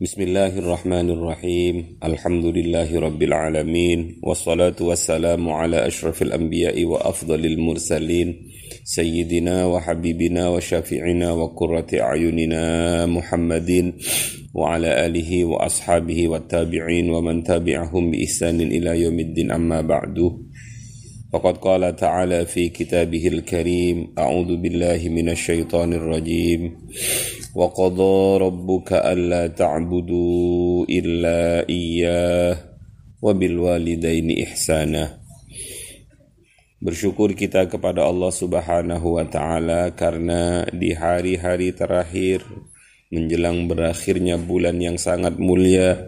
بسم الله الرحمن الرحيم. الحمد لله رب العالمين والصلاة والسلام على أشرف الأنبياء وأفضل المرسلين سيدنا وحبيبنا وشافعنا وقرة أعيننا محمد وعلى آله وأصحابه والتابعين ومن تبعهم بإحسان إلى يوم الدين. أما بعد فقد قال تعالى في كتابه الكريم أعوذ بالله من الشيطان الرجيم وقضى ربك ألا تعبدوا إلا إياه وبالوالدين إحسانا Bersyukur kita kepada Allah Subhanahu wa taala karena di hari-hari terakhir menjelang berakhirnya bulan yang sangat mulia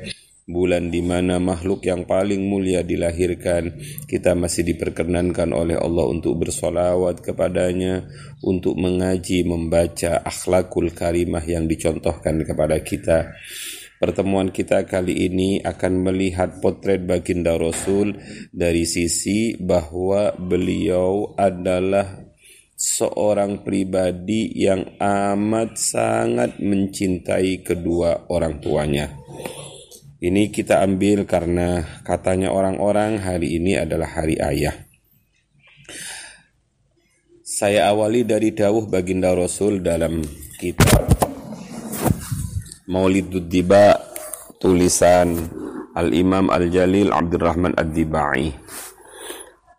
bulan di mana makhluk yang paling mulia dilahirkan, kita masih diperkenankan oleh Allah untuk bersolawat kepadanya, untuk mengaji, membaca akhlakul karimah yang dicontohkan kepada kita. Pertemuan kita kali ini akan melihat potret baginda Rasul dari sisi bahwa beliau adalah seorang pribadi yang amat sangat mencintai kedua orang tuanya. Ini kita ambil karena katanya orang-orang hari ini adalah hari ayah. Saya awali dari dawuh baginda Rasul dalam kitab Maulidud Diba tulisan Al-Imam Al-Jalil Abdurrahman Ad-Dibai.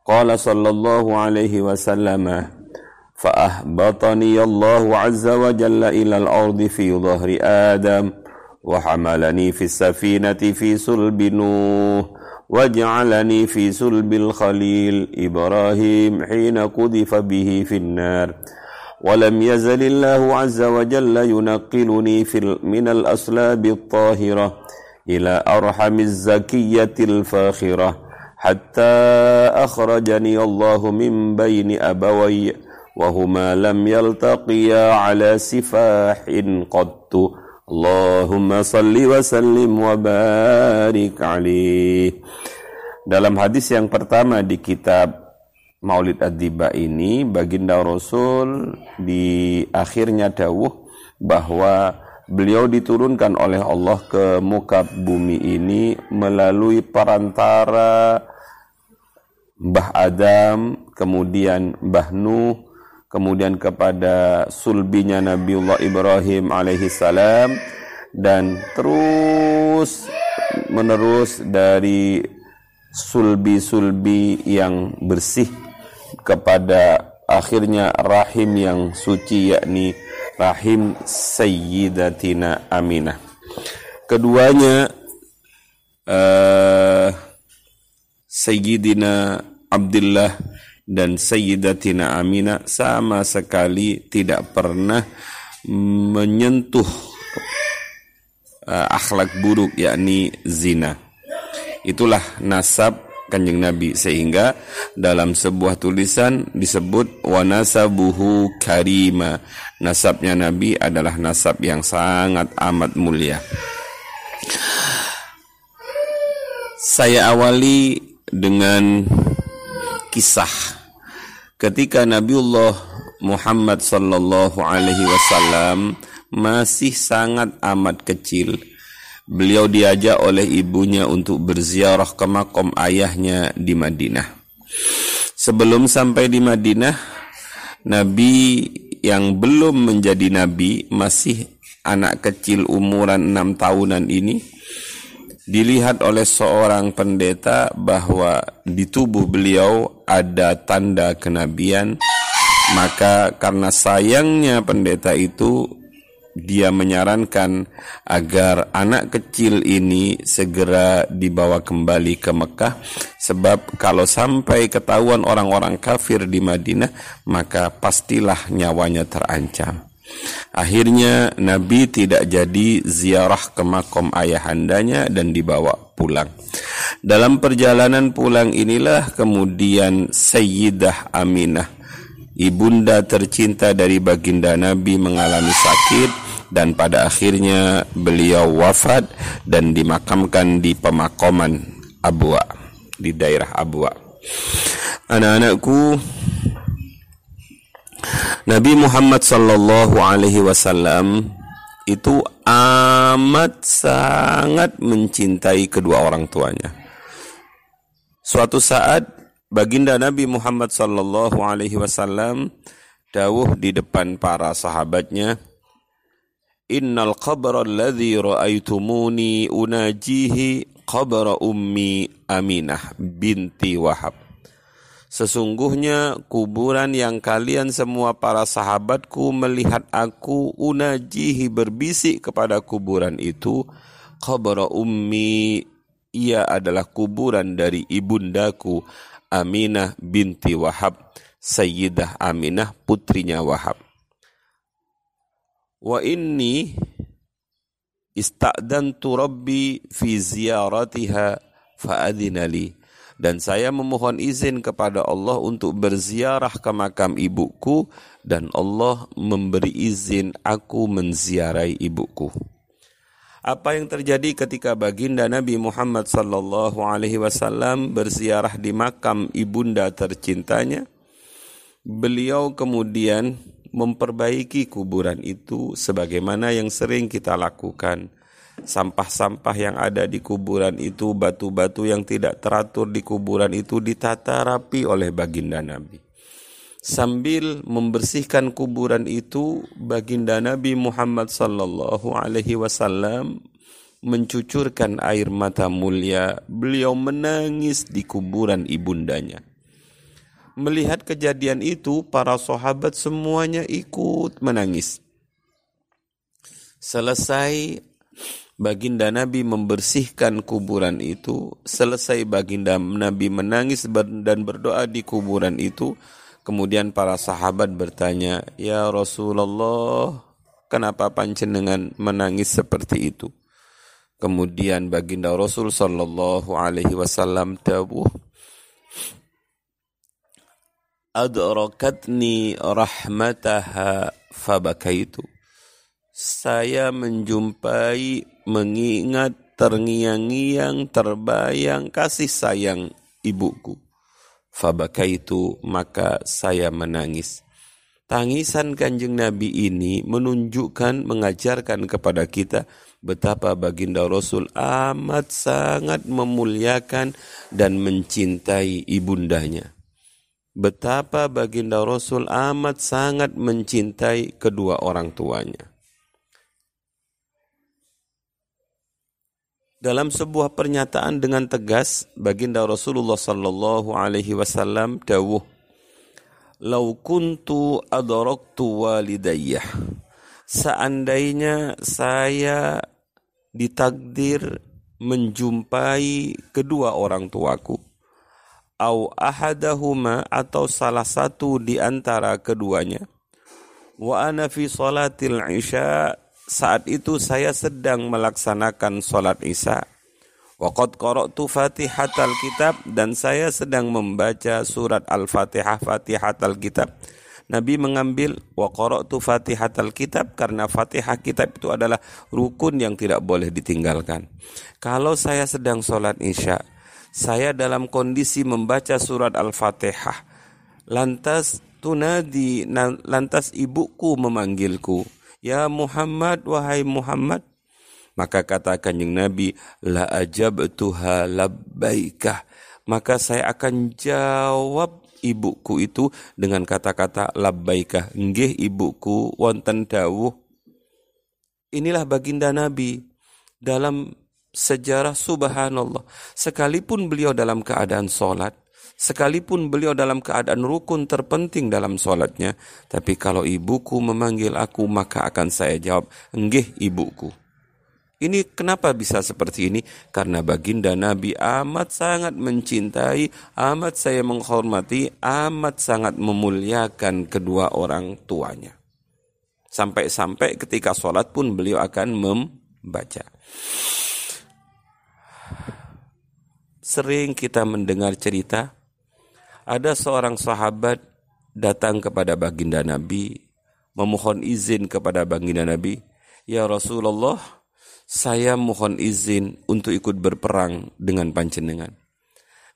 Qala sallallahu alaihi wasallam فأهبطني الله عز وجل إلى الأرض في ظهر آدم وحملني في السفينة في سلب نوح وجعلني في سلب الخليل. إبراهيم حين قذف به في النار. ولم يزل الله عز وجل ينقلني في من الأصلاب الطاهرة إلى أرحم الزكية الفاخرة حتى أخرجني الله من بين أبوي وهما لم يلتقيا على سفاح قط. Allahumma salli wa sallim wa barik. Dalam hadis yang pertama di kitab Maulid Ad-Diba ini, baginda Rasul di akhirnya dawuh bahwa beliau diturunkan oleh Allah ke muka bumi ini melalui perantara Mbah Adam, kemudian Mbah Nuh, kemudian kepada sulbinya Nabiullah Ibrahim alaihi salam dan terus menerus dari sulbi-sulbi yang bersih kepada akhirnya rahim yang suci yakni rahim Sayyidatina Aminah. Keduanya uh, Sayyidina Abdullah dan Sayyidatina Aminah sama sekali tidak pernah menyentuh uh, akhlak buruk yakni zina. Itulah nasab Kanjeng Nabi sehingga dalam sebuah tulisan disebut wanasabuhu karima. Nasabnya Nabi adalah nasab yang sangat amat mulia. Saya awali dengan kisah. Ketika Nabiullah Muhammad sallallahu alaihi wasallam masih sangat amat kecil beliau diajak oleh ibunya untuk berziarah ke makam ayahnya di Madinah. Sebelum sampai di Madinah Nabi yang belum menjadi nabi masih anak kecil umuran enam tahunan ini dilihat oleh seorang pendeta bahwa di tubuh beliau ada tanda kenabian maka karena sayangnya pendeta itu dia menyarankan agar anak kecil ini segera dibawa kembali ke Mekah. Sebab kalau sampai ketahuan orang-orang kafir di Madinah maka pastilah nyawanya terancam Akhirnya Nabi tidak jadi ziarah ke makom ayahandanya dan dibawa pulang. Dalam perjalanan pulang inilah kemudian Sayyidah Aminah, ibunda tercinta dari baginda Nabi mengalami sakit dan pada akhirnya beliau wafat dan dimakamkan di pemakaman Abwa di daerah Abwa. Anak-anakku Nabi Muhammad sallallahu alaihi wasallam itu amat sangat mencintai kedua orang tuanya. Suatu saat baginda Nabi Muhammad sallallahu alaihi wasallam dawuh di depan para sahabatnya, Innal qabra alladhi ra'aitumuni unajihi qabra ummi Aminah binti Wahab. Sesungguhnya kuburan yang kalian semua para sahabatku melihat aku unajihi berbisik kepada kuburan itu qabra ummi ia adalah kuburan dari ibundaku Aminah binti Wahab Sayyidah Aminah putrinya Wahab. Wa inni ista'dantu rabbi fi ziyaratiha fa'adina li dan saya memohon izin kepada Allah untuk berziarah ke makam ibuku dan Allah memberi izin aku menziarahi ibuku. Apa yang terjadi ketika baginda Nabi Muhammad sallallahu alaihi wasallam berziarah di makam ibunda tercintanya? Beliau kemudian memperbaiki kuburan itu sebagaimana yang sering kita lakukan sampah-sampah yang ada di kuburan itu, batu-batu yang tidak teratur di kuburan itu ditata rapi oleh baginda Nabi. Sambil membersihkan kuburan itu, baginda Nabi Muhammad sallallahu alaihi wasallam mencucurkan air mata mulia. Beliau menangis di kuburan ibundanya. Melihat kejadian itu, para sahabat semuanya ikut menangis. Selesai baginda Nabi membersihkan kuburan itu, selesai baginda Nabi menangis dan berdoa di kuburan itu, kemudian para sahabat bertanya, "Ya Rasulullah, kenapa panjenengan menangis seperti itu?" Kemudian baginda Rasul sallallahu alaihi wasallam dawuh, "Adrakatni rahmataha fabakaitu." Saya menjumpai mengingat terngiang-ngiang terbayang kasih sayang ibuku. Fabakaitu maka saya menangis. Tangisan kanjeng Nabi ini menunjukkan, mengajarkan kepada kita betapa baginda Rasul amat sangat memuliakan dan mencintai ibundanya. Betapa baginda Rasul amat sangat mencintai kedua orang tuanya. Dalam sebuah pernyataan dengan tegas baginda Rasulullah sallallahu alaihi wasallam dawuh Lau kuntu adaraktu walidayya. Seandainya saya ditakdir menjumpai kedua orang tuaku au ahadahuma atau salah satu di antara keduanya wa ana fi salatil isya saat itu saya sedang melaksanakan sholat isya. Waqad qara'tu fatihatal kitab dan saya sedang membaca surat al-fatihah fatihatal kitab. Nabi mengambil wa qara'tu fatihatal kitab karena fatihah kitab itu adalah rukun yang tidak boleh ditinggalkan. Kalau saya sedang sholat isya, saya dalam kondisi membaca surat al-fatihah. Lantas tunadi, lantas ibuku memanggilku Ya Muhammad, wahai Muhammad. Maka kata kanjeng Nabi, La ajab tuha labbaikah. Maka saya akan jawab ibuku itu dengan kata-kata labbaikah. Nggih ibuku, wonten dawuh. Inilah baginda Nabi dalam sejarah subhanallah. Sekalipun beliau dalam keadaan sholat, Sekalipun beliau dalam keadaan rukun terpenting dalam sholatnya, tapi kalau ibuku memanggil aku, maka akan saya jawab, enggih ibuku. Ini kenapa bisa seperti ini? Karena baginda Nabi amat sangat mencintai, amat saya menghormati, amat sangat memuliakan kedua orang tuanya. Sampai-sampai ketika sholat pun beliau akan membaca. Sering kita mendengar cerita ada seorang sahabat datang kepada baginda Nabi, memohon izin kepada baginda Nabi, "Ya Rasulullah, saya mohon izin untuk ikut berperang dengan panjenengan."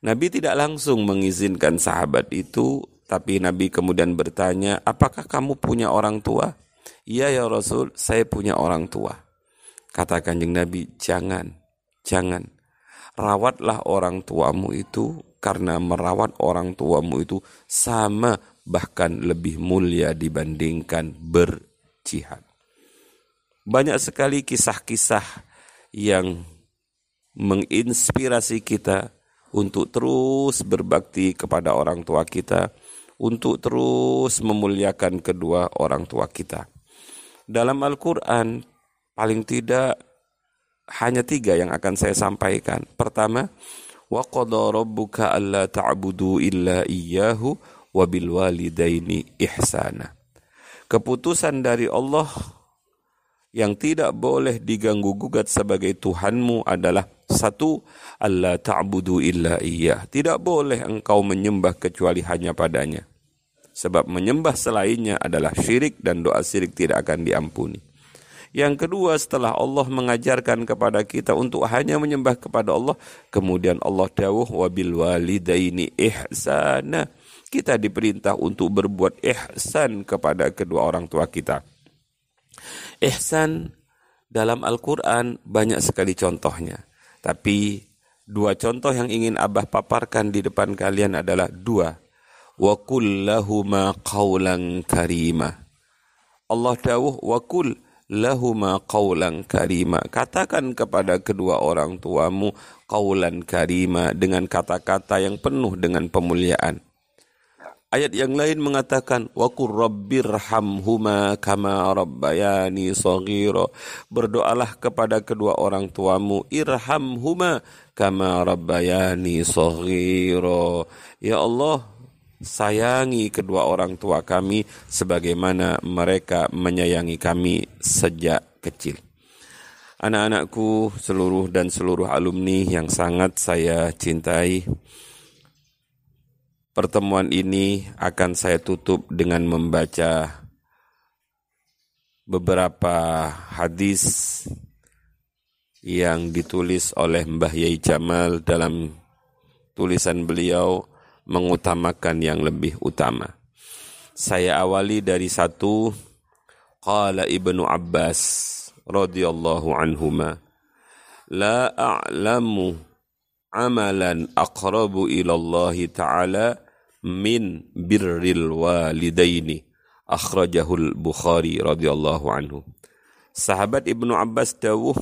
Nabi tidak langsung mengizinkan sahabat itu, tapi Nabi kemudian bertanya, "Apakah kamu punya orang tua?" "Iya ya Rasul, saya punya orang tua." Kata kanjeng Nabi, jangan, jangan. Rawatlah orang tuamu itu karena merawat orang tuamu itu sama bahkan lebih mulia dibandingkan berjihad. Banyak sekali kisah-kisah yang menginspirasi kita untuk terus berbakti kepada orang tua kita, untuk terus memuliakan kedua orang tua kita. Dalam Al-Quran, paling tidak hanya tiga yang akan saya sampaikan. Pertama, wa rabbuka alla ta'budu illa iyyahu wa bil walidaini ihsana. Keputusan dari Allah yang tidak boleh diganggu gugat sebagai Tuhanmu adalah satu, Allah ta'budu illa iya. Tidak boleh engkau menyembah kecuali hanya padanya. Sebab menyembah selainnya adalah syirik dan doa syirik tidak akan diampuni. Yang kedua setelah Allah mengajarkan kepada kita untuk hanya menyembah kepada Allah, kemudian Allah dawuh wabil walidaini ihsana. Kita diperintah untuk berbuat ihsan kepada kedua orang tua kita. Ihsan dalam Al-Quran banyak sekali contohnya. Tapi dua contoh yang ingin Abah paparkan di depan kalian adalah dua. Wa kullahuma qawlan karima. Allah dawuh wa kull lahuma qawlan karima. Katakan kepada kedua orang tuamu qawlan karima dengan kata-kata yang penuh dengan pemuliaan. Ayat yang lain mengatakan wa qur rabbirhamhuma kama rabbayani saghira. Berdoalah kepada kedua orang tuamu irhamhuma kama rabbayani saghira. Ya Allah, sayangi kedua orang tua kami sebagaimana mereka menyayangi kami sejak kecil. Anak-anakku seluruh dan seluruh alumni yang sangat saya cintai, Pertemuan ini akan saya tutup dengan membaca beberapa hadis yang ditulis oleh Mbah Yai Jamal dalam tulisan beliau mengutamakan yang lebih utama. Saya awali dari satu Qala Ibnu Abbas radhiyallahu anhuma La a'lamu amalan aqrabu ila Allah ta'ala min birril walidaini akhrajahul Bukhari radhiyallahu anhu. Sahabat Ibnu Abbas dawuh,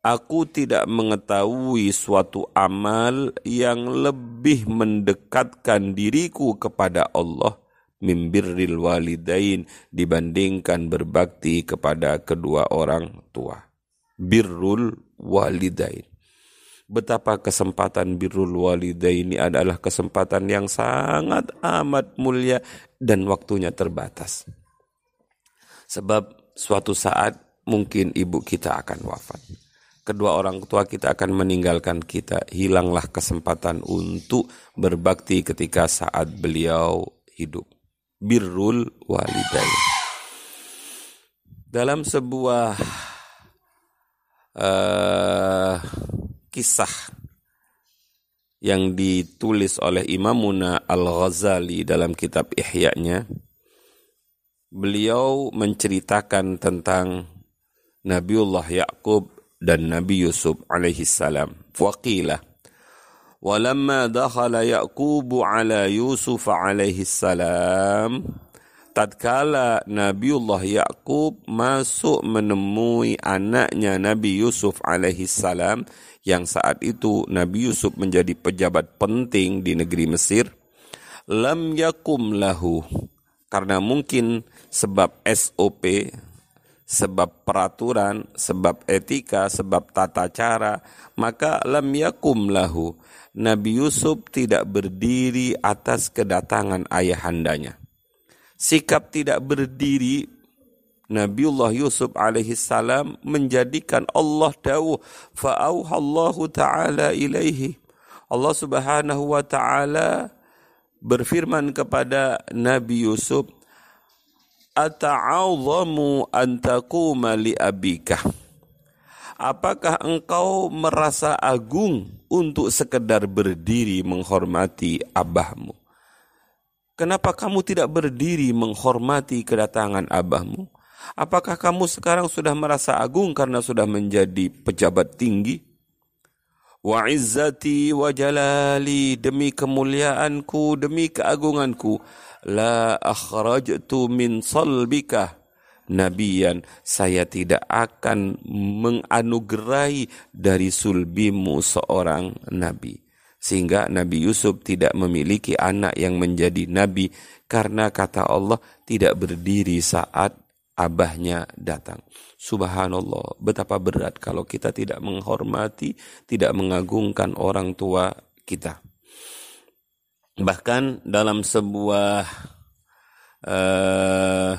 Aku tidak mengetahui suatu amal yang lebih mendekatkan diriku kepada Allah mimbirril walidain dibandingkan berbakti kepada kedua orang tua. Birrul walidain betapa kesempatan birrul walidaini adalah kesempatan yang sangat amat mulia dan waktunya terbatas. Sebab suatu saat mungkin ibu kita akan wafat. Kedua orang tua kita akan meninggalkan kita. Hilanglah kesempatan untuk berbakti ketika saat beliau hidup. Birrul walidain. Dalam sebuah uh, kisah yang ditulis oleh Imamuna Al-Ghazali dalam kitab Ihya-nya, beliau menceritakan tentang Nabiullah Yakub dan Nabi Yusuf alaihi salam. Waqila Walamma dakhala Yaqubu ala Yusuf alaihi salam tatkala Nabiullah Yakub masuk menemui anaknya Nabi Yusuf alaihi salam yang saat itu Nabi Yusuf menjadi pejabat penting di negeri Mesir, lam yakum lahu karena mungkin sebab SOP, sebab peraturan, sebab etika, sebab tata cara, maka lam yakum lahu. Nabi Yusuf tidak berdiri atas kedatangan ayahandanya. Sikap tidak berdiri Nabiullah Yusuf alaihi salam menjadikan Allah dawuh fa'auhallahu ta'ala ilaihi. Allah subhanahu wa ta'ala berfirman kepada Nabi Yusuf, Ata'azamu antakuma li abika. Apakah engkau merasa agung untuk sekedar berdiri menghormati abahmu? Kenapa kamu tidak berdiri menghormati kedatangan abahmu? Apakah kamu sekarang sudah merasa agung karena sudah menjadi pejabat tinggi? Wa izzati wa jalali demi kemuliaanku, demi keagunganku. La akhrajtu min salbika nabiyan. Saya tidak akan menganugerahi dari sulbimu seorang nabi. Sehingga Nabi Yusuf tidak memiliki anak yang menjadi nabi karena kata Allah tidak berdiri saat abahnya datang. Subhanallah, betapa berat kalau kita tidak menghormati, tidak mengagungkan orang tua kita. Bahkan dalam sebuah uh,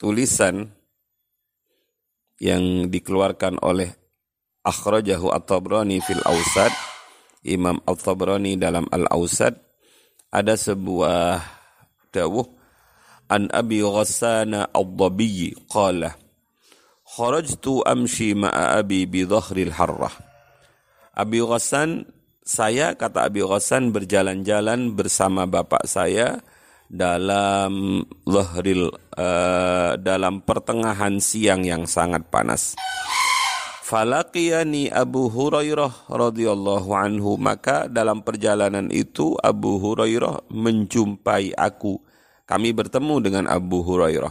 tulisan yang dikeluarkan oleh akhrajahu at-Tabrani fil Ausad, Imam At-Tabrani dalam Al-Ausad ada sebuah dawuh an Abi Ghassana Ad-Dabi qala kharajtu amshi ma'a abi bi dhahril harrah Abi Ghassan saya kata Abi Ghassan berjalan-jalan bersama bapak saya dalam dhahril uh, dalam pertengahan siang yang sangat panas Falaqiyani Abu Hurairah radhiyallahu anhu. Maka dalam perjalanan itu Abu Hurairah menjumpai aku. Kami bertemu dengan Abu Hurairah.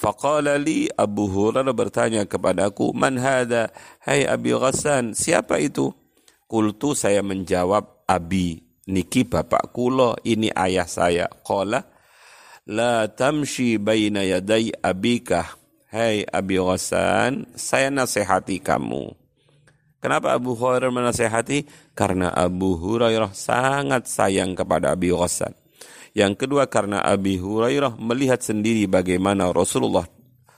Faqala li Abu Hurairah bertanya kepadaku man hadha? Hai Abi Ghassan siapa itu? Kultu saya menjawab Abi. Niki bapak kulo ini ayah saya. Qala la tamshi baina yaday abika Hai Abi Ghassan, saya nasihati kamu. Kenapa Abu Hurairah menasihati? Karena Abu Hurairah sangat sayang kepada Abi Ghassan. Yang kedua karena Abi Hurairah melihat sendiri bagaimana Rasulullah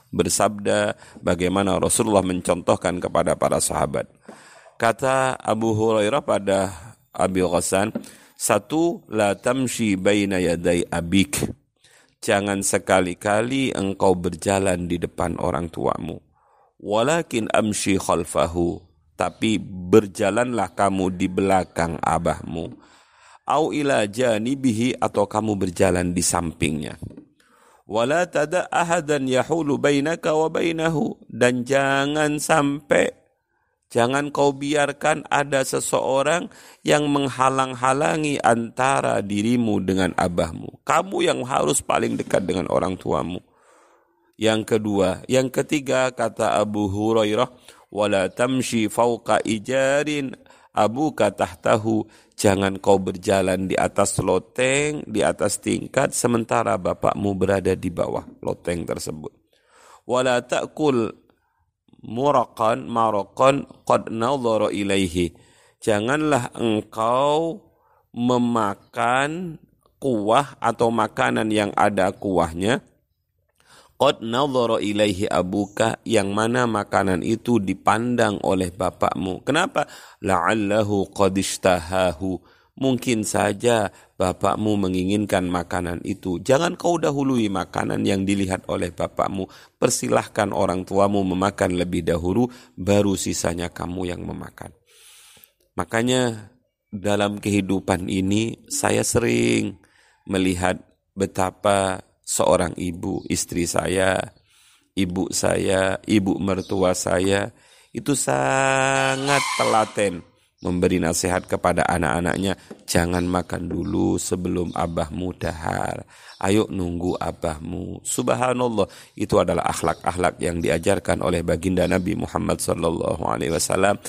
bersabda, bagaimana Rasulullah mencontohkan kepada para sahabat. Kata Abu Hurairah pada Abi Ghassan, satu, la tamshi baina yaday abik jangan sekali-kali engkau berjalan di depan orang tuamu. Walakin amshi khalfahu, tapi berjalanlah kamu di belakang abahmu. Au ila janibihi atau kamu berjalan di sampingnya. Wala tada ahadan yahulu bainaka wa bainahu dan jangan sampai Jangan kau biarkan ada seseorang yang menghalang-halangi antara dirimu dengan abahmu. Kamu yang harus paling dekat dengan orang tuamu. Yang kedua, yang ketiga kata Abu Hurairah, wala tamshi fauqa ijarin abu tahu jangan kau berjalan di atas loteng, di atas tingkat sementara bapakmu berada di bawah loteng tersebut. Wala ta'kul murakan marokon qad nadhara ilaihi. Janganlah engkau memakan kuah atau makanan yang ada kuahnya qad nadhara ilaihi abuka yang mana makanan itu dipandang oleh bapakmu. Kenapa? La'allahu qad ishtahahu. Mungkin saja bapakmu menginginkan makanan itu, jangan kau dahului makanan yang dilihat oleh bapakmu. Persilahkan orang tuamu memakan lebih dahulu, baru sisanya kamu yang memakan. Makanya dalam kehidupan ini saya sering melihat betapa seorang ibu, istri saya, ibu saya, ibu mertua saya itu sangat telaten memberi nasihat kepada anak-anaknya, jangan makan dulu sebelum abahmu dahar. Ayo nunggu abahmu. Subhanallah, itu adalah akhlak-akhlak yang diajarkan oleh baginda Nabi Muhammad sallallahu alaihi wasallam